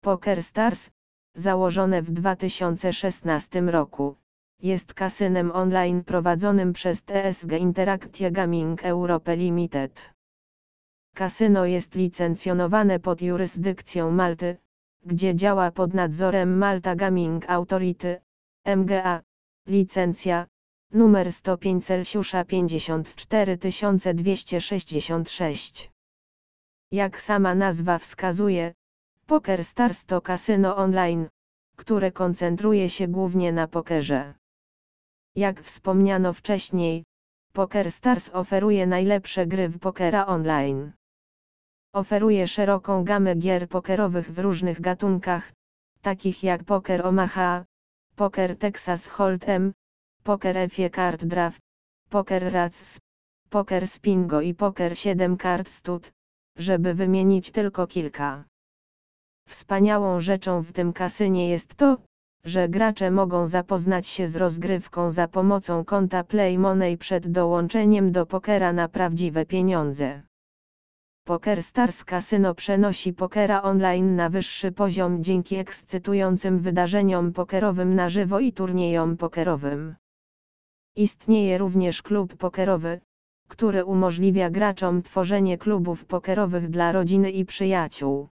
PokerStars, założone w 2016 roku, jest kasynem online prowadzonym przez TSG Interactive Gaming Europe Limited. Kasyno jest licencjonowane pod jurysdykcją Malty, gdzie działa pod nadzorem Malta Gaming Authority, MGA, licencja, numer 105 Celsjusza 54266. Jak sama nazwa wskazuje, Poker Stars to kasyno online, które koncentruje się głównie na pokerze. Jak wspomniano wcześniej, Poker Stars oferuje najlepsze gry w pokera online. Oferuje szeroką gamę gier pokerowych w różnych gatunkach, takich jak Poker Omaha, Poker Texas Hold'em, Poker FE Card Draft, Poker Rats, Poker Spingo i Poker 7 Card Stud, żeby wymienić tylko kilka. Wspaniałą rzeczą w tym kasynie jest to, że gracze mogą zapoznać się z rozgrywką za pomocą konta Play Money przed dołączeniem do pokera na prawdziwe pieniądze. Poker Stars Casino przenosi pokera online na wyższy poziom dzięki ekscytującym wydarzeniom pokerowym na żywo i turniejom pokerowym. Istnieje również klub pokerowy, który umożliwia graczom tworzenie klubów pokerowych dla rodziny i przyjaciół.